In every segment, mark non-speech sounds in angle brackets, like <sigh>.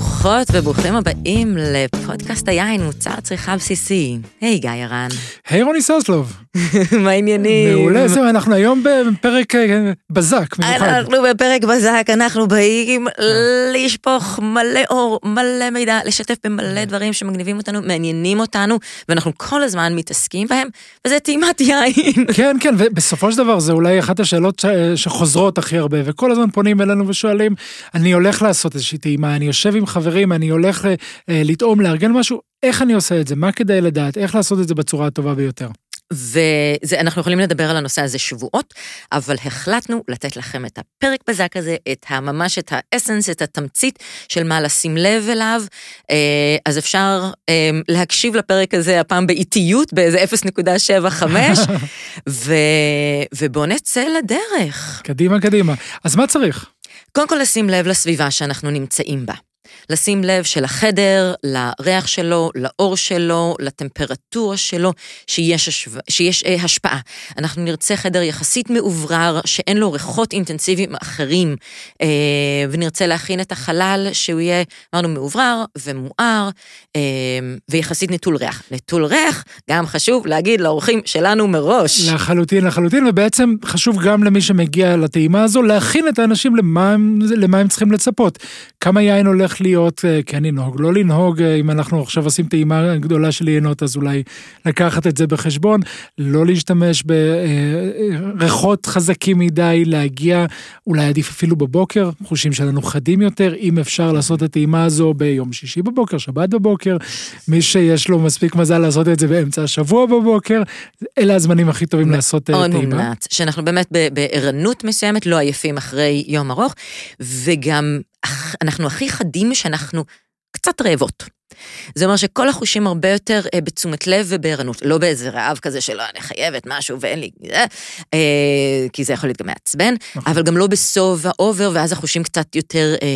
ברוכות וברוכים הבאים לפודקאסט היין, מוצר צריכה בסיסי. היי גיא הרן. היי רוני סוסלוב. <laughs> מה העניינים? מעולה, זהו, אנחנו היום בפרק אה, בזק מיוחד. אנחנו בפרק בזק, אנחנו באים לשפוך מלא אור, מלא מידע, לשתף במלא דברים שמגניבים אותנו, מעניינים אותנו, ואנחנו כל הזמן מתעסקים בהם, וזה טעימת יין. <laughs> כן, כן, ובסופו של דבר זה אולי אחת השאלות שחוזרות הכי הרבה, וכל הזמן פונים אלינו ושואלים, אני הולך לעשות איזושהי טעימה, אני יושב עם חברים, אני הולך אה, לטעום, לארגן משהו, איך אני עושה את זה? מה כדאי לדעת? איך לעשות את זה בצורה הטובה ביותר? ואנחנו יכולים לדבר על הנושא הזה שבועות, אבל החלטנו לתת לכם את הפרק בזק הזה, את ממש את האסנס, את התמצית של מה לשים לב אליו. אה, אז אפשר אה, להקשיב לפרק הזה הפעם באיטיות, באיזה 0.75, <laughs> ו... ובואו נצא לדרך. קדימה, קדימה. אז מה צריך? קודם כל לשים לב לסביבה שאנחנו נמצאים בה. לשים לב שלחדר, לריח שלו, לאור שלו, לטמפרטורה שלו, שיש, השו... שיש אה, השפעה. אנחנו נרצה חדר יחסית מאוברר, שאין לו ריחות אינטנסיביים אחרים, אה, ונרצה להכין את החלל שהוא יהיה, אמרנו, מאוברר ומואר, אה, ויחסית נטול ריח. נטול ריח, גם חשוב להגיד לאורחים שלנו מראש. לחלוטין, לחלוטין, ובעצם חשוב גם למי שמגיע לטעימה הזו, להכין את האנשים למה, למה הם צריכים לצפות. כמה יין הולך להיות. להיות כן לנהוג, לא לנהוג אה, אם אנחנו עכשיו עושים טעימה גדולה של יינות אז אולי לקחת את זה בחשבון, לא להשתמש בריחות חזקים מדי, להגיע אולי עדיף אפילו בבוקר, חושים שלנו חדים יותר, אם אפשר לעשות את הטעימה הזו ביום שישי בבוקר, שבת בבוקר, מי שיש לו מספיק מזל לעשות את זה באמצע השבוע בבוקר, אלה הזמנים הכי טובים לעשות אה, טעימה. מאוד מומלץ, שאנחנו באמת בערנות מסוימת, לא עייפים אחרי יום ארוך, וגם אנחנו הכי חדים שאנחנו קצת רעבות. זה אומר שכל החושים הרבה יותר אה, בתשומת לב ובערנות, לא באיזה רעב כזה שלא, אני חייבת משהו ואין לי, אה, אה, כי זה יכול להיות גם מעצבן, נכון. אבל גם לא בשובע ה over, ואז החושים קצת יותר אה,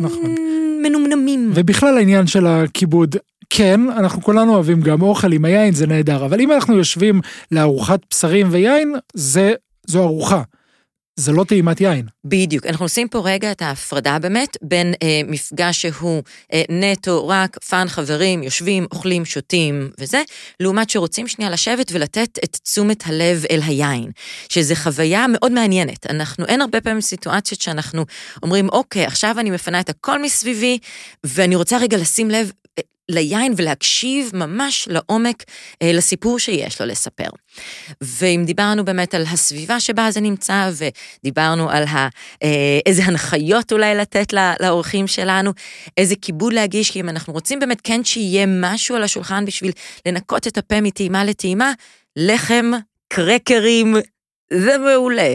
נכון. מנומנמים. ובכלל העניין של הכיבוד, כן, אנחנו כולנו אוהבים גם אוכל עם היין, זה נהדר, אבל אם אנחנו יושבים לארוחת בשרים ויין, זה, זו ארוחה. זה לא טעימת יין. בדיוק. אנחנו עושים פה רגע את ההפרדה באמת בין אה, מפגש שהוא אה, נטו, רק fun חברים, יושבים, אוכלים, שותים וזה, לעומת שרוצים שנייה לשבת ולתת את תשומת הלב אל היין, שזו חוויה מאוד מעניינת. אנחנו, אין הרבה פעמים סיטואציות שאנחנו אומרים, אוקיי, עכשיו אני מפנה את הכל מסביבי, ואני רוצה רגע לשים לב ליין ולהקשיב ממש לעומק אה, לסיפור שיש לו לספר. ואם דיברנו באמת על הסביבה שבה זה נמצא, ודיברנו על ה, אה, איזה הנחיות אולי לתת לאורחים שלנו, איזה כיבוד להגיש, כי אם אנחנו רוצים באמת כן שיהיה משהו על השולחן בשביל לנקות את הפה מטעימה לטעימה, לחם, קרקרים, זה מעולה.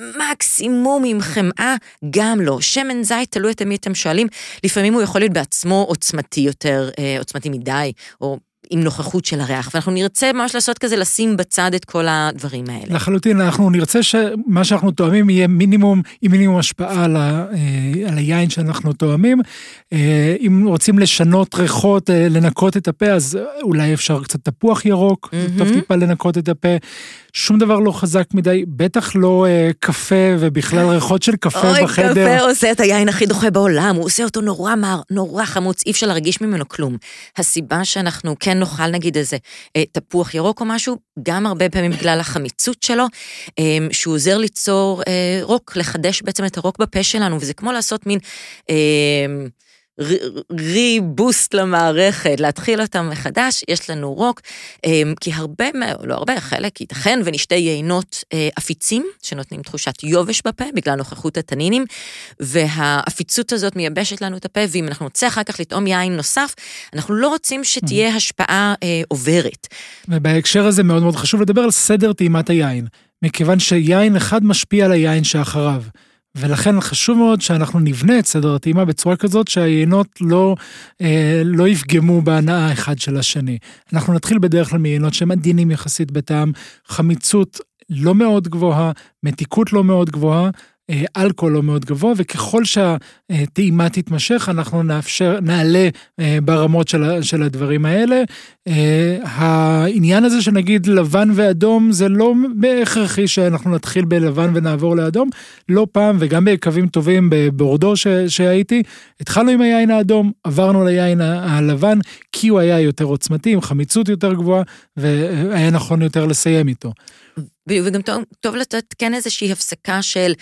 מקסימום עם חמאה, גם לא. שמן זית, תלוי את מי אתם שואלים, לפעמים הוא יכול להיות בעצמו עוצמתי יותר, אה, עוצמתי מדי, או עם נוכחות של הריח, ואנחנו נרצה ממש לעשות כזה, לשים בצד את כל הדברים האלה. לחלוטין, אנחנו נרצה שמה שאנחנו תואמים יהיה מינימום, עם מינימום השפעה על, ה, אה, על היין שאנחנו תואמים. אה, אם רוצים לשנות ריחות, אה, לנקות את הפה, אז אולי אפשר קצת תפוח ירוק, mm-hmm. טוב טיפה לנקות את הפה. שום דבר לא חזק מדי, בטח לא אה, קפה ובכלל ריחות של קפה אוי, בחדר. אוי, קפה עושה את היין הכי דוחה בעולם, הוא עושה אותו נורא מר, נורא חמוץ, אי אפשר להרגיש ממנו כלום. הסיבה שאנחנו כן נאכל נגיד איזה אה, תפוח ירוק או משהו, גם הרבה פעמים בגלל החמיצות שלו, אה, שהוא עוזר ליצור אה, רוק, לחדש בעצם את הרוק בפה שלנו, וזה כמו לעשות מין... ריבוסט למערכת, להתחיל אותם מחדש, יש לנו רוק, אמ, כי הרבה, לא הרבה, חלק ייתכן ונשתה יינות אה, עפיצים, שנותנים תחושת יובש בפה בגלל נוכחות התנינים, והעפיצות הזאת מייבשת לנו את הפה, ואם אנחנו נרצה אחר כך לטעום יין נוסף, אנחנו לא רוצים שתהיה השפעה אה, עוברת. ובהקשר הזה מאוד מאוד חשוב לדבר על סדר טעימת היין, מכיוון שיין אחד משפיע על היין שאחריו. ולכן חשוב מאוד שאנחנו נבנה את סדר הטעימה בצורה כזאת שהיינות לא, אה, לא יפגמו בהנאה אחד של השני. אנחנו נתחיל בדרך כלל מיינות שהם עדינים יחסית בטעם, חמיצות לא מאוד גבוהה, מתיקות לא מאוד גבוהה, אלכוהול לא מאוד גבוה, וככל שהטעימה תתמשך, אנחנו נאפשר, נעלה ברמות של, של הדברים האלה. העניין הזה שנגיד לבן ואדום, זה לא בהכרחי שאנחנו נתחיל בלבן ונעבור לאדום. לא פעם, וגם בקווים טובים בבורדו שהייתי, התחלנו עם היין האדום, עברנו ליין הלבן, כי הוא היה יותר עוצמתי, עם חמיצות יותר גבוהה, והיה נכון יותר לסיים איתו. וגם טוב, טוב לתת כן איזושהי הפסקה של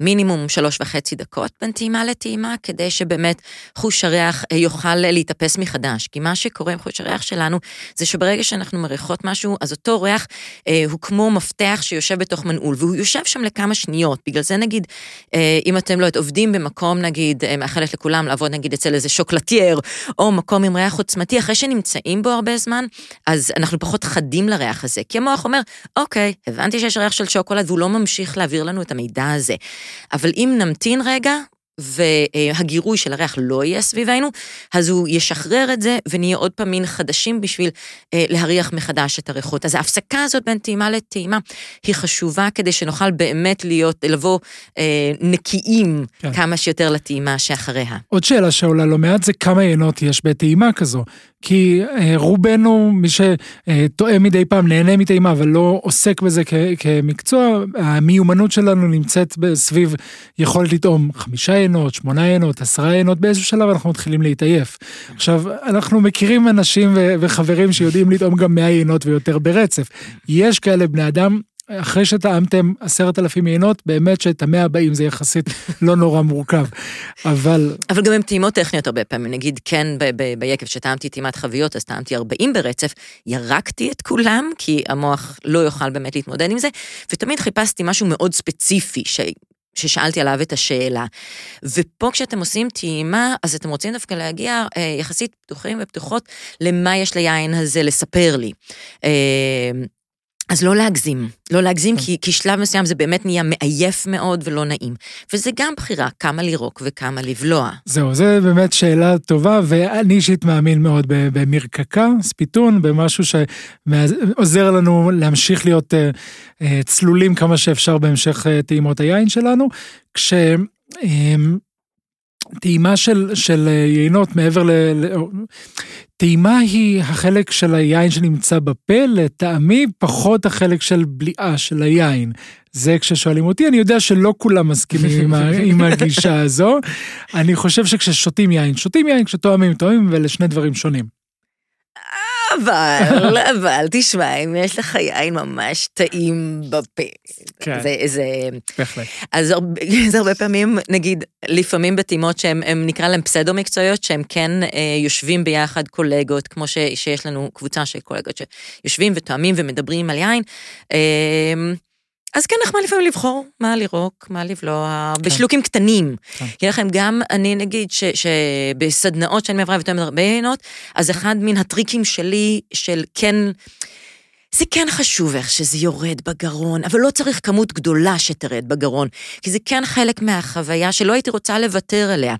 מינימום שלוש וחצי דקות בין טעימה לטעימה, כדי שבאמת חוש הריח אה, יוכל להתאפס מחדש. כי מה שקורה עם חוש הריח שלנו, זה שברגע שאנחנו מריחות משהו, אז אותו ריח אה, הוא כמו מפתח שיושב בתוך מנעול, והוא יושב שם לכמה שניות. בגלל זה נגיד, אה, אם אתם לא עובדים במקום, נגיד, אה, מאחלת לכולם לעבוד נגיד אצל איזה שוקלטייר, או מקום עם ריח עוצמתי, אחרי שנמצאים בו הרבה זמן, אז אנחנו פחות חדים לריח הזה. כי המוח אומר, אוקיי, הבנתי שיש ריח של שוקולד, והוא לא ממשיך להעביר לנו את המידע הזה. אבל אם נמתין רגע, והגירוי של הריח לא יהיה סביבנו, אז הוא ישחרר את זה ונהיה עוד פעם מין חדשים בשביל אה, להריח מחדש את הריחות. אז ההפסקה הזאת בין טעימה לטעימה היא חשובה כדי שנוכל באמת להיות, לבוא אה, נקיים כן. כמה שיותר לטעימה שאחריה. עוד שאלה שעולה לא מעט זה כמה יינות יש בטעימה כזו. כי אה, רובנו, מי שטועה מדי פעם, נהנה מטעימה, אבל לא עוסק בזה כ- כמקצוע, המיומנות שלנו נמצאת סביב יכולת לטעום חמישה יינות, שמונה יינות, עשרה יינות, באיזשהו שלב אנחנו מתחילים להתעייף. עכשיו, אנחנו מכירים אנשים ו- וחברים שיודעים לטעום גם מאה יינות ויותר ברצף. יש כאלה בני אדם אחרי שטעמתם עשרת אלפים יינות, באמת שאת המאה הבאים זה יחסית לא נורא מורכב, אבל... אבל גם עם טעימות טכניות הרבה פעמים, נגיד כן ביקב שטעמתי טעימת חביות, אז טעמתי 40 ברצף, ירקתי את כולם, כי המוח לא יוכל באמת להתמודד עם זה, ותמיד חיפשתי משהו מאוד ספציפי, ש... ששאלתי עליו את השאלה. ופה כשאתם עושים טעימה, אז אתם רוצים דווקא להגיע אה, יחסית פתוחים ופתוחות למה יש ליין הזה לספר לי. אה, אז לא להגזים, לא להגזים, כן. כי, כי שלב מסוים זה באמת נהיה מעייף מאוד ולא נעים. וזה גם בחירה, כמה לירוק וכמה לבלוע. זהו, זו באמת שאלה טובה, ואני אישית מאמין מאוד במרקקה, ספיתון, במשהו שעוזר לנו להמשיך להיות uh, uh, צלולים כמה שאפשר בהמשך uh, טעימות היין שלנו, כש... Uh, טעימה של, של יינות מעבר ל... טעימה היא החלק של היין שנמצא בפה, לטעמי פחות החלק של בליעה של היין. זה כששואלים אותי, אני יודע שלא כולם מסכימים עם, ה, <laughs> עם הגישה הזו. אני חושב שכששותים יין, שותים יין, כשתואמים, תואמים, ואלה שני דברים שונים. אבל, אבל, תשמע, אם יש לך יין ממש טעים בפה. כן, זה, זה... בהחלט. אז הרבה, <laughs> זה הרבה פעמים, נגיד, לפעמים בטעימות שהן, נקרא להן פסדו-מקצועיות, שהן כן אה, יושבים ביחד קולגות, כמו ש, שיש לנו קבוצה של קולגות שיושבים ותואמים ומדברים על יין. אה, אז כן נחמד לפעמים לבחור מה לירוק, מה לבלוע, כן. בשלוקים קטנים. כן. יהיה לכם גם, אני נגיד ש, שבסדנאות שאני מעברה הרבה עינות, אז אחד מן הטריקים שלי של כן... זה כן חשוב איך שזה יורד בגרון, אבל לא צריך כמות גדולה שתרד בגרון, כי זה כן חלק מהחוויה שלא הייתי רוצה לוותר עליה.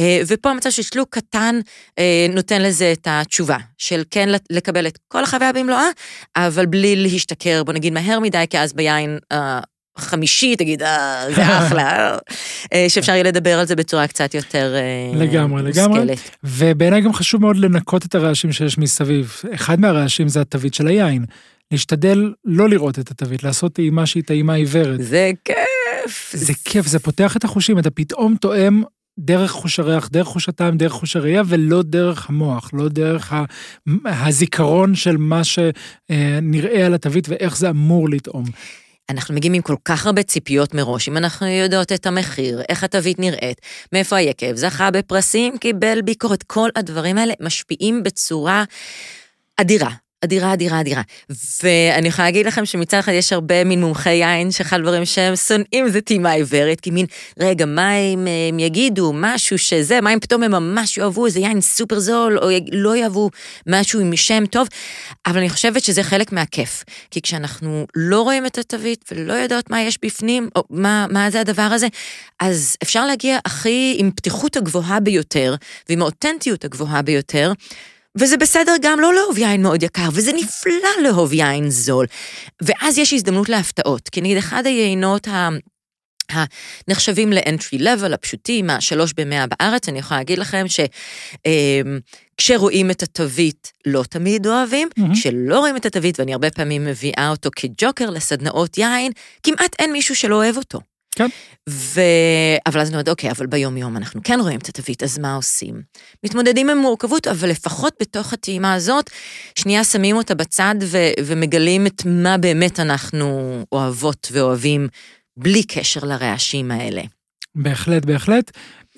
אה, ופה המצב של שלוק קטן אה, נותן לזה את התשובה, של כן לקבל את כל החוויה במלואה, אבל בלי להשתכר, בוא נגיד מהר מדי, כי אז ביין אה, חמישי, תגיד, אה, זה <laughs> אחלה, שאפשר יהיה לדבר על זה בצורה קצת יותר לגמרי, לגמרי. ובעיניי גם חשוב מאוד לנקות את הרעשים שיש מסביב. אחד מהרעשים זה התווית של היין. להשתדל לא לראות את התווית, לעשות טעימה שהיא טעימה עיוורת. זה כיף. זה כיף, זה פותח את החושים, אתה פתאום תואם דרך חוש הריח, דרך חוש הטעם, דרך חוש הראייה, ולא דרך המוח, לא דרך הזיכרון של מה שנראה על התווית ואיך זה אמור לטעום. אנחנו מגיעים עם כל כך הרבה ציפיות מראש, אם אנחנו יודעות את המחיר, איך התווית נראית, מאיפה היקב, זכה בפרסים, קיבל ביקורת, כל הדברים האלה משפיעים בצורה אדירה אדירה, אדירה, אדירה. ואני יכולה להגיד לכם שמצד אחד יש הרבה מין מומחי יין, שאחד הדברים שהם שונאים זה טעימה עיוורת, כי מין, רגע, מה אם הם יגידו משהו שזה, מה אם פתאום הם ממש יאהבו איזה יין סופר זול, או לא יאהבו משהו עם שם טוב, אבל אני חושבת שזה חלק מהכיף. כי כשאנחנו לא רואים את התווית ולא יודעות מה יש בפנים, או מה, מה זה הדבר הזה, אז אפשר להגיע הכי עם פתיחות הגבוהה ביותר, ועם האותנטיות הגבוהה ביותר, וזה בסדר גם לא לאהוב יין מאוד יקר, וזה נפלא לאהוב יין זול. ואז יש הזדמנות להפתעות, כי נגיד אחד היינות ה... הנחשבים ל-entry level, הפשוטים, השלוש במאה בארץ, אני יכולה להגיד לכם ש... אמ, את התווית לא תמיד אוהבים, mm-hmm. כשלא רואים את התווית, ואני הרבה פעמים מביאה אותו כג'וקר לסדנאות יין, כמעט אין מישהו שלא אוהב אותו. כן. ו... אבל אז אני אומרת, אוקיי, אבל ביום-יום אנחנו כן רואים את התווית, אז מה עושים? מתמודדים עם מורכבות, אבל לפחות בתוך הטעימה הזאת, שנייה שמים אותה בצד ו... ומגלים את מה באמת אנחנו אוהבות ואוהבים, בלי קשר לרעשים האלה. בהחלט, בהחלט.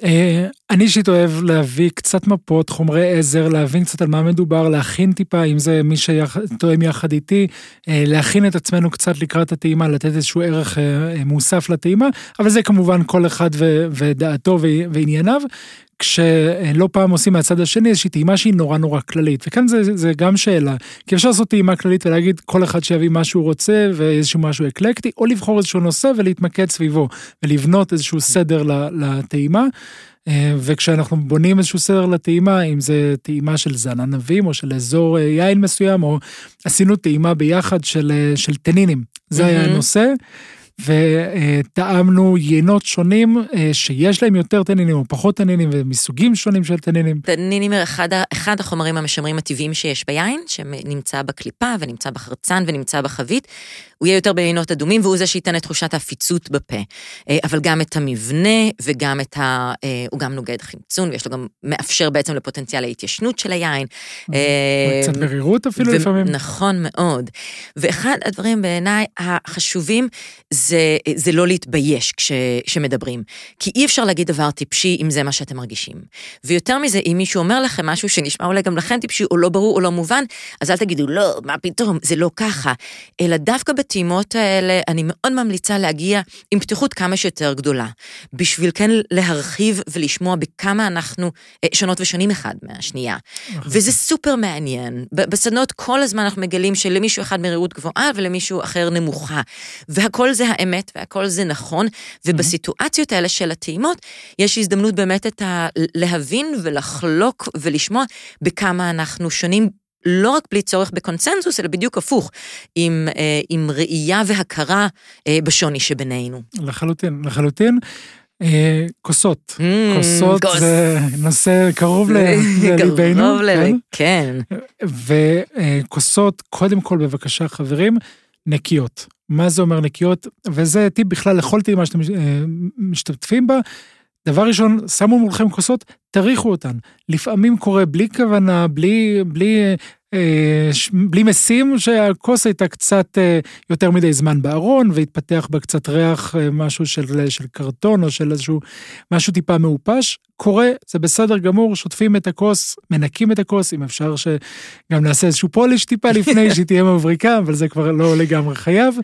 אה, אני אישית אוהב להביא קצת מפות, חומרי עזר, להבין קצת על מה מדובר, להכין טיפה, אם זה מי שתואם יחד איתי, אה, להכין את עצמנו קצת לקראת הטעימה, לתת איזשהו ערך אה, מוסף לטעימה, אבל זה כמובן כל אחד ודעתו וענייניו. כשלא פעם עושים מהצד השני איזושהי טעימה שהיא נורא נורא כללית, וכאן זה, זה גם שאלה, כי אפשר לעשות טעימה כללית ולהגיד כל אחד שיביא מה שהוא רוצה ואיזשהו משהו אקלקטי, או לבחור איזשהו נושא ולהתמקד סביבו, ולבנות איזשהו סדר לטעימה. אה, וכשאנחנו בונים איזשהו סדר לטעימה, אם זה טעימה של זן ענבים או של אזור אה, יין מסוים, או עשינו טעימה ביחד של, אה, של תנינים, זה mm-hmm. היה הנושא. וטעמנו יינות שונים אה, שיש להם יותר תנינים או פחות תנינים ומסוגים שונים של תנינים. תנינים הם אחד, אחד החומרים המשמרים הטבעיים שיש ביין, שנמצא בקליפה ונמצא בחרצן ונמצא בחבית. הוא יהיה יותר ביינות אדומים והוא זה שייתן את תחושת העפיצות בפה. אה, אבל גם את המבנה וגם את ה... אה, הוא גם נוגד חמצון ויש לו גם מאפשר בעצם לפוטנציאל ההתיישנות של היין. קצת מרירות אפילו לפעמים. נכון מאוד. ואחד הדברים בעיניי החשובים זה, זה לא להתבייש כש, כשמדברים. כי אי אפשר להגיד דבר טיפשי אם זה מה שאתם מרגישים. ויותר מזה, אם מישהו אומר לכם משהו שנשמע אולי גם לכם טיפשי או לא ברור או לא מובן, אז אל תגידו, לא, מה פתאום, זה לא ככה. אלא דווקא בטעימות האלה, אני מאוד ממליצה להגיע עם פתיחות כמה שיותר גדולה. בשביל כן להרחיב ולשמוע בכמה אנחנו אה, שונות ושונים אחד מהשנייה. וזה סופר מעניין. בסדנות כל הזמן אנחנו מגלים שלמישהו אחד מרירות גבוהה ולמישהו אחר נמוכה. והכל זה האמת והכל זה נכון, ובסיטואציות האלה של הטעימות, יש הזדמנות באמת את ה... להבין ולחלוק ולשמוע בכמה אנחנו שונים. לא רק בלי צורך בקונצנזוס, אלא בדיוק הפוך, עם, אה, עם ראייה והכרה אה, בשוני שבינינו. לחלוטין, לחלוטין. אה, כוסות, mm, כוסות כוס. זה נושא קרוב לליבנו. <laughs> קרוב לליבנו, כן. כן. וכוסות, קודם כל בבקשה חברים, נקיות. מה זה אומר נקיות, וזה טיפ בכלל לכל טעימה שאתם משתתפים בה. דבר ראשון, שמו מולכם כוסות, תריחו אותן. לפעמים קורה בלי כוונה, בלי, בלי אה, בלי משים שהכוס הייתה קצת אה, יותר מדי זמן בארון והתפתח בה קצת ריח אה, משהו של, של קרטון או של איזשהו משהו טיפה מעופש. קורה, זה בסדר גמור, שוטפים את הכוס, מנקים את הכוס, אם אפשר שגם נעשה איזשהו פוליש טיפה לפני <laughs> שהיא תהיה מבריקה, אבל זה כבר לא לגמרי חייב.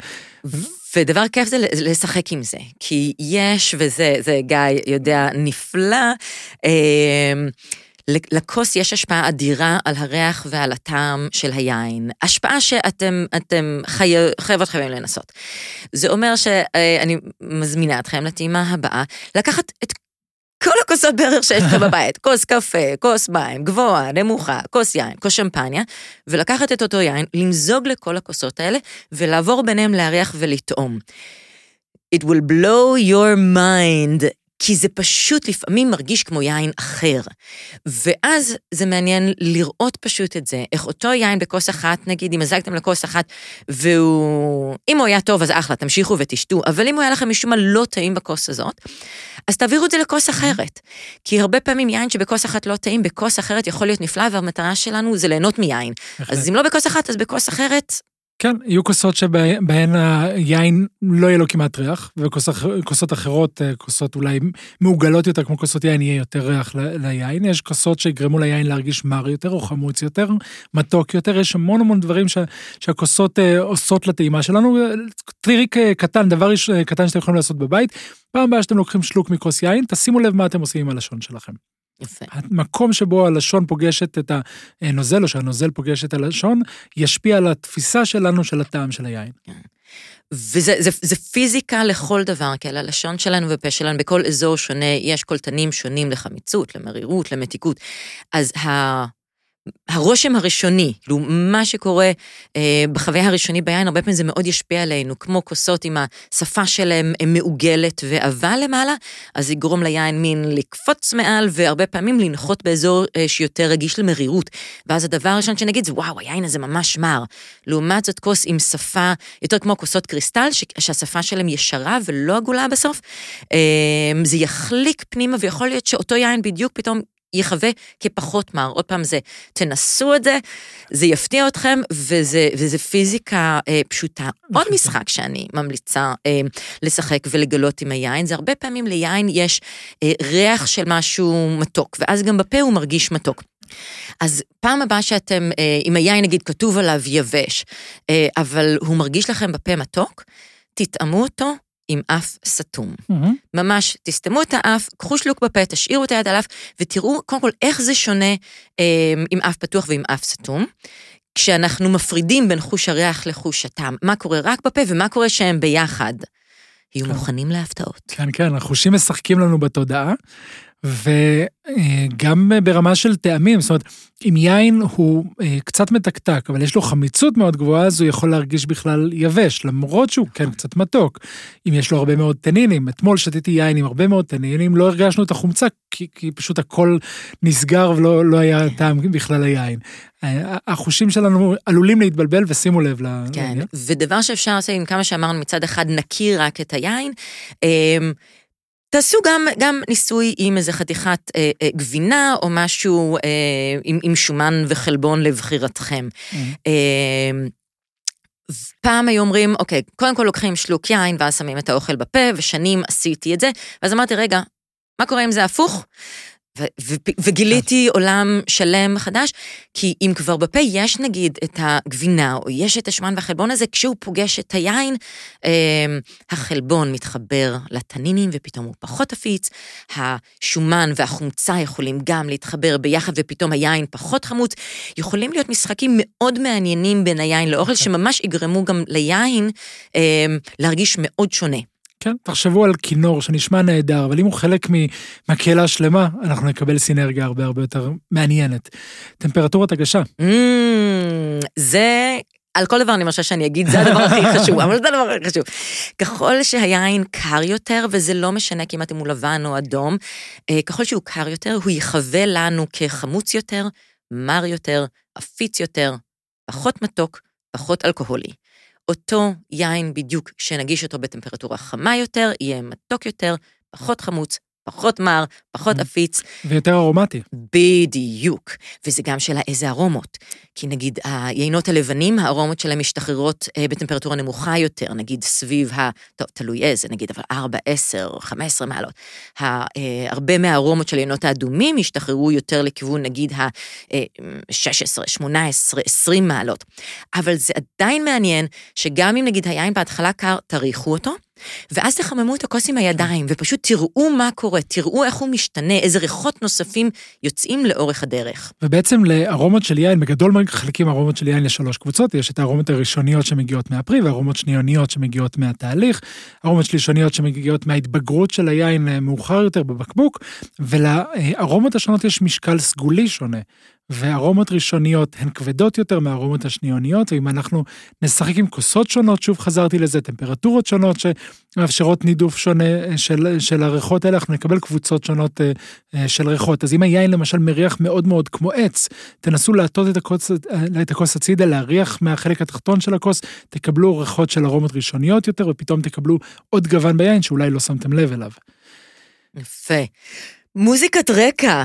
ודבר כיף זה לשחק עם זה, כי יש, וזה גיא יודע נפלא, לכוס יש השפעה אדירה על הריח ועל הטעם של היין. השפעה שאתם אתם חי... חייבות חייבים לנסות. זה אומר שאני מזמינה אתכם לטעימה הבאה, לקחת את כל הכוסות בערך שיש לכם בבית, <laughs> כוס קפה, כוס מים, גבוהה, נמוכה, כוס יין, כוס שמפניה, ולקחת את אותו יין, למזוג לכל הכוסות האלה, ולעבור ביניהם להריח ולטעום. It will blow your mind כי זה פשוט לפעמים מרגיש כמו יין אחר. ואז זה מעניין לראות פשוט את זה, איך אותו יין בכוס אחת, נגיד, אם מזגתם לכוס אחת, והוא... אם הוא היה טוב, אז אחלה, תמשיכו ותשתו, אבל אם הוא היה לכם משום מה לא טעים בכוס הזאת, אז תעבירו את זה לכוס אחרת. כי הרבה פעמים יין שבכוס אחת לא טעים, בכוס אחרת יכול להיות נפלא, והמטרה שלנו זה ליהנות מיין. אז אם לא בכוס אחת, אז בכוס אחרת, כן, יהיו כוסות שבהן היין לא יהיה לו כמעט ריח, וכוסות אחרות, אה, כוסות אולי מעוגלות יותר, כמו כוסות יין, יהיה יותר ריח ליין. יש כוסות שיגרמו ליין להרגיש מר יותר או חמוץ יותר, מתוק יותר, יש המון המון דברים ש, שהכוסות אה, עושות לטעימה שלנו. טריק אה, קטן, דבר קטן שאתם יכולים לעשות בבית, פעם הבאה שאתם לוקחים שלוק מכוס יין, תשימו לב מה אתם עושים עם הלשון שלכם. יפה. המקום שבו הלשון פוגשת את הנוזל, או שהנוזל פוגש את הלשון, ישפיע על התפיסה שלנו של הטעם של היין. כן. וזה זה, זה פיזיקה לכל דבר, כי על הלשון שלנו ופה שלנו, בכל אזור שונה, יש קולטנים שונים לחמיצות, למרירות, למתיקות. אז ה... הרושם הראשוני, כאילו מה שקורה אה, בחוויה הראשוני ביין, הרבה פעמים זה מאוד ישפיע עלינו, כמו כוסות עם השפה שלהם מעוגלת ועבה למעלה, אז יגרום ליין מין לקפוץ מעל, והרבה פעמים לנחות באזור אה, שיותר רגיש למרירות. ואז הדבר הראשון שנגיד זה, וואו, היין הזה ממש מר. לעומת זאת, כוס עם שפה יותר כמו כוסות קריסטל, ש- שהשפה שלהם ישרה ולא עגולה בסוף, אה, זה יחליק פנימה, ויכול להיות שאותו יין בדיוק פתאום יחווה כפחות מר. עוד פעם זה, תנסו את זה, זה יפתיע אתכם, וזה, וזה פיזיקה אה, פשוטה. עוד משחק שאני ממליצה אה, לשחק ולגלות עם היין, זה הרבה פעמים ליין יש אה, ריח של משהו מתוק, ואז גם בפה הוא מרגיש מתוק. אז פעם הבאה שאתם, אה, אם היין נגיד כתוב עליו יבש, אה, אבל הוא מרגיש לכם בפה מתוק, תטעמו אותו עם אף סתום. מהמם. ממש, תסתמו את האף, קחו שלוק בפה, תשאירו את היד על האף, ותראו קודם כל איך זה שונה אה, עם אף פתוח ועם אף סתום. כשאנחנו מפרידים בין חוש הריח לחוש הטעם, מה קורה רק בפה ומה קורה שהם ביחד. יהיו כן. מוכנים להפתעות. כן, כן, החושים משחקים לנו בתודעה, וגם ברמה של טעמים, זאת אומרת, אם יין הוא אה, קצת מתקתק, אבל יש לו חמיצות מאוד גבוהה, אז הוא יכול להרגיש בכלל יבש, למרות שהוא כן קצת מתוק. אם יש לו הרבה מאוד טנינים, אתמול שתיתי יין עם הרבה מאוד טנינים, לא הרגשנו את החומצה, כי, כי פשוט הכל נסגר ולא לא היה טעם בכלל ליין. אה, החושים שלנו עלולים להתבלבל, ושימו לב כן, לעניין. ודבר שאפשר לעשות עם כמה שאמרנו מצד אחד נכיר רק את היין, אמ, תעשו גם, גם ניסוי עם איזה חתיכת אה, אה, גבינה או משהו אה, עם, עם שומן וחלבון לבחירתכם. אמ, אמ, פעם היו אומרים, אוקיי, קודם כל לוקחים שלוק יין ואז שמים את האוכל בפה, ושנים עשיתי את זה, ואז אמרתי, רגע, מה קורה אם זה הפוך? וגיליתי עולם שלם חדש, כי אם כבר בפה יש נגיד את הגבינה, או יש את השומן והחלבון הזה, כשהוא פוגש את היין, אה, החלבון מתחבר לתנינים ופתאום הוא פחות עפיץ, השומן והחומצה יכולים גם להתחבר ביחד ופתאום היין פחות חמוץ. יכולים להיות משחקים מאוד מעניינים בין היין לאוכל, שממש יגרמו גם ליין אה, להרגיש מאוד שונה. כן, תחשבו על כינור שנשמע נהדר, אבל אם הוא חלק ממקהלה שלמה, אנחנו נקבל סינרגיה הרבה הרבה יותר מעניינת. טמפרטורת הגשה, Mm, זה, על כל דבר אני מרשה שאני אגיד, זה הדבר הכי <laughs> חשוב, אבל זה הדבר הכי חשוב. ככל שהיין קר יותר, וזה לא משנה כמעט אם הוא לבן או אדום, אה, ככל שהוא קר יותר, הוא יחווה לנו כחמוץ יותר, מר יותר, עפיץ יותר, פחות מתוק, פחות אלכוהולי. אותו יין בדיוק, שנגיש אותו בטמפרטורה חמה יותר, יהיה מתוק יותר, פחות חמוץ, פחות מר, פחות Mm. עפיץ, ויותר ארומטי. בדיוק. וזה גם שאלה איזה ארומות. כי נגיד היינות הלבנים, הארומות שלהם משתחררות אה, בטמפרטורה נמוכה יותר, נגיד סביב ה... טוב, תלוי איזה, נגיד, אבל 4, 10, 15 מעלות. ה, אה, הרבה מהארומות של היינות האדומים השתחררו יותר לכיוון, נגיד, ה-16, 18, 20 מעלות. אבל זה עדיין מעניין שגם אם נגיד היין בהתחלה קר, תריחו אותו. ואז תחממו את הכוס עם הידיים, ופשוט תראו מה קורה, תראו איך הוא משתנה, איזה ריחות נוספים יוצאים לאורך הדרך. ובעצם לארומות של יין, בגדול מחלקים ארומות של יין לשלוש קבוצות, יש את הארומות הראשוניות שמגיעות מהפרי, וארומות שניוניות שמגיעות מהתהליך, ארומות שלישוניות שמגיעות מההתבגרות של היין אה, מאוחר יותר בבקבוק, ולארומות השונות יש משקל סגולי שונה. וארומות ראשוניות הן כבדות יותר מהארומות השניוניות, ואם אנחנו נשחק עם כוסות שונות, שוב חזרתי לזה, טמפרטורות שונות שמאפשרות נידוף שונה אה, של, של הריחות האלה, אנחנו נקבל קבוצות שונות אה, אה, של ריחות. אז אם היין למשל מריח מאוד מאוד כמו עץ, תנסו להטות את הכוס, אה, את הכוס הצידה, להריח מהחלק התחתון של הכוס, תקבלו ריחות של ארומות ראשוניות יותר, ופתאום תקבלו עוד גוון ביין שאולי לא שמתם לב אליו. יפה. מוזיקת רקע.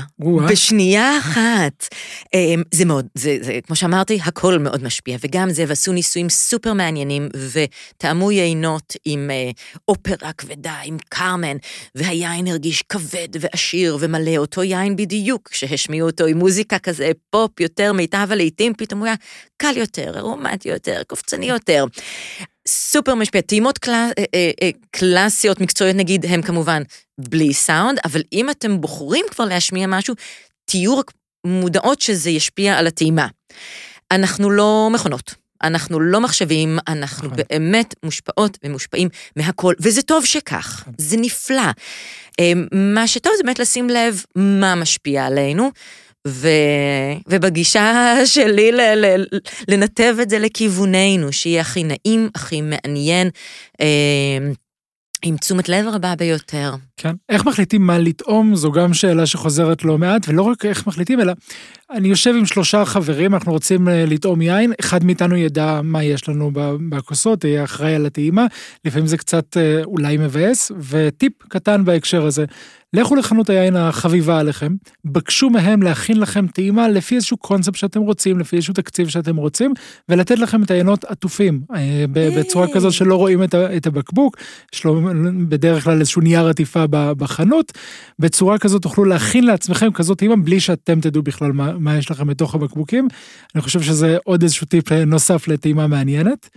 בשנייה אחת. אמ, זה מאוד, זה, זה, כמו שאמרתי, הכל מאוד משפיע, וגם זה, ועשו ניסויים סופר מעניינים, וטעמו יינות עם אה, אופרה כבדה, עם קרמן, והיין הרגיש כבד ועשיר ומלא, אותו יין בדיוק, כשהשמיעו אותו עם מוזיקה כזה, פופ יותר, מיטב הלעיתים, פתאום הוא היה קל יותר, ארומטי יותר, קופצני יותר. סופר משפיע. טעימות אה, אה, אה, קלאסיות, מקצועיות נגיד, הם כמובן בלי סאונד, אבל אם אתם בוחרים כבר להשמיע משהו, תהיו רק מודעות שזה ישפיע על הטעימה. אנחנו לא מכונות. אנחנו לא מחשבים, אנחנו נכון. באמת מושפעות ומושפעים מהכל, וזה טוב שכך, זה נפלא. מה שטוב זה באמת לשים לב מה משפיע עלינו, ו... ובגישה שלי ל... ל... לנתב את זה לכיווננו, שיהיה הכי נעים, הכי מעניין. אה, עם תשומת לב רבה ביותר. כן. איך מחליטים מה לטעום? זו גם שאלה שחוזרת לא מעט, ולא רק איך מחליטים, אלא אני יושב עם שלושה חברים, אנחנו רוצים אה, לטעום יין, אחד מאיתנו ידע מה יש לנו בכוסות, יהיה אחראי על הטעימה, לפעמים זה קצת אה, אולי מבאס, וטיפ קטן בהקשר הזה, לכו לחנות היין החביבה עליכם, בקשו מהם להכין לכם טעימה לפי איזשהו קונספט שאתם רוצים, לפי איזשהו תקציב שאתם רוצים, ולתת לכם את היינות עטופים, אה, בצורה כזאת שלא רואים את הבקבוק, יש לו בדרך כלל איזשהו נייר עטיפה בחנות, בצורה כזאת תוכלו להכין לעצמכם כזאת טעימה בלי שאתם תדעו בכלל מה, מה יש לכם בתוך הבקבוקים. אני חושב שזה עוד איזשהו טיפ נוסף לטעימה מעניינת.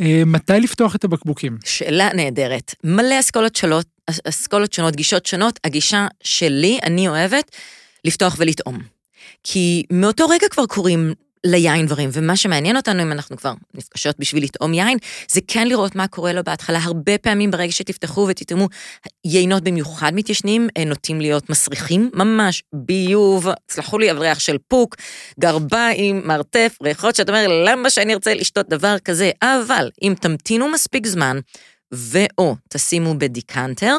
אה, מתי לפתוח את הבקבוקים? שאלה נהדרת. מלא אסכולות שונות, אסכולות שונות, גישות שונות. הגישה שלי, אני אוהבת, לפתוח ולטעום. כי מאותו רגע כבר קורים ליין דברים, ומה שמעניין אותנו, אם אנחנו כבר נפגשות בשביל לטעום יין, זה כן לראות מה קורה לו בהתחלה. הרבה פעמים ברגע שתפתחו ותטעמו, יינות במיוחד מתיישנים, אה, נוטים להיות מסריחים, ממש ביוב, סלחו לי, אבל ריח של פוק, גרביים, מרתף, ריחות שאתה אומר, למה שאני ארצה לשתות דבר כזה? אבל אם תמתינו מספיק זמן, ואו תשימו בדיקנטר,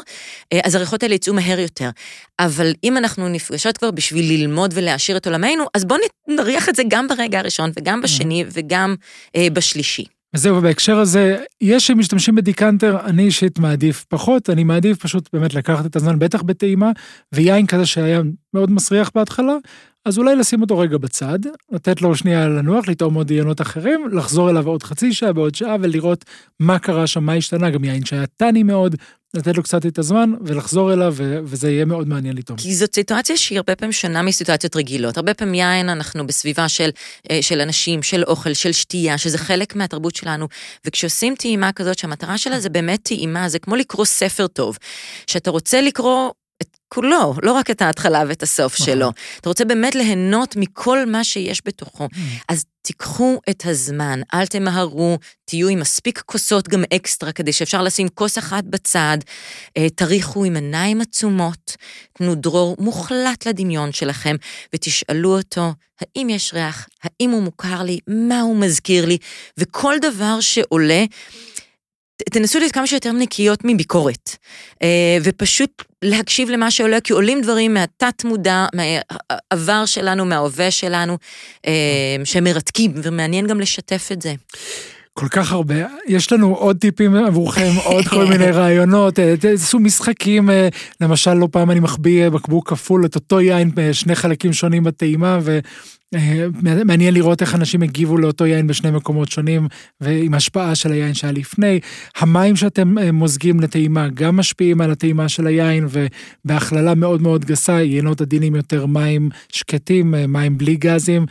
אה, אז הריחות האלה יצאו מהר יותר. אבל אם אנחנו נפגשות כבר בשביל ללמוד ולהעשיר את עולמנו, אז בואו נריח את זה גם ברגע הראשון וגם בשני וגם אה, בשלישי. וזהו, ובהקשר הזה, יש שמשתמשים בדיקנטר, אני אישית מעדיף פחות, אני מעדיף פשוט באמת לקחת את הזמן, בטח בטעימה, ויין כזה שהיה מאוד מסריח בהתחלה, אז אולי לשים אותו רגע בצד, לתת לו שנייה לנוח, לטעום עוד עיינות אחרים, לחזור אליו עוד חצי שעה, בעוד שעה, ולראות מה קרה שם, מה השתנה, גם יין שהיה טני מאוד, לתת לו קצת את הזמן ולחזור אליו, וזה יהיה מאוד מעניין לטעום. כי זאת סיטואציה שהיא הרבה פעמים שונה מסיטואציות רגילות. הרבה פעמים יין אנחנו בסביבה של, אה, של אנשים, של אוכל, של שתייה, שזה חלק מהתרבות שלנו. וכשעושים טעימה כזאת, שהמטרה שלה זה באמת טעימה, זה כמו לקרוא ספר טוב. שאתה רוצה לקרוא כולו, לא רק את ההתחלה ואת הסוף. שלו. אתה רוצה באמת ליהנות מכל מה שיש בתוכו. אז תיקחו את הזמן, אל תמהרו, תהיו עם מספיק כוסות גם אקסטרה, כדי שאפשר לשים כוס אחת בצד, אה, תריחו עם עיניים עצומות, תנו דרור מוחלט לדמיון שלכם, ותשאלו אותו, האם יש ריח, האם הוא מוכר לי, מה הוא מזכיר לי, וכל דבר שעולה, תנסו להיות כמה שיותר נקיות מביקורת, אה, ופשוט להקשיב למה שעולה, כי עולים דברים מהתת מודע, מהעבר שלנו, מההווה שלנו, אה, שמרתקים, ומעניין גם לשתף את זה. כל כך הרבה, יש לנו עוד טיפים עבורכם, עוד כל מיני <laughs> רעיונות, אה, תעשו משחקים, למשל לא פעם אני מחביא בקבוק כפול את אותו יין בשני חלקים שונים בטעימה, אה, מעניין לראות איך אנשים הגיבו לאותו יין בשני מקומות שונים ועם השפעה של היין שהיה לפני. המים שאתם אה, מוזגים לטעימה גם משפיעים על הטעימה של היין ובהכללה מאוד מאוד גסה, יינות עדינים יותר מים שקטים, אה, מים בלי גזים,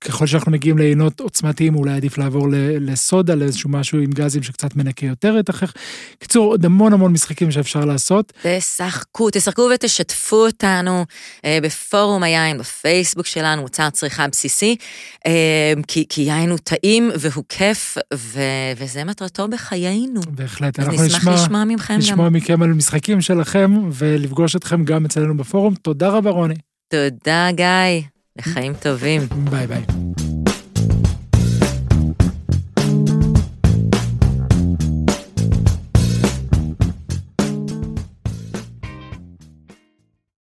ככל שאנחנו מגיעים לעינות עוצמתיים, אולי עדיף לעבור לסודה, לאיזשהו משהו עם גזים שקצת מנקה יותר את החך. קיצור, עוד המון המון משחקים שאפשר לעשות. תשחקו, תשחקו ותשתפו אותנו אה, בפורום היין, בפייסבוק שלנו, מוצר צריכה בסיסי, אה, כי, כי יין הוא טעים והוא כיף, ו, וזה מטרתו בחיינו. בהחלט, אנחנו נשמע, נשמע לשמוע מכם לשמוע גם. מכם על משחקים שלכם ולפגוש אתכם גם אצלנו בפורום. תודה רבה, רוני. תודה, גיא. לחיים טובים. ביי ביי.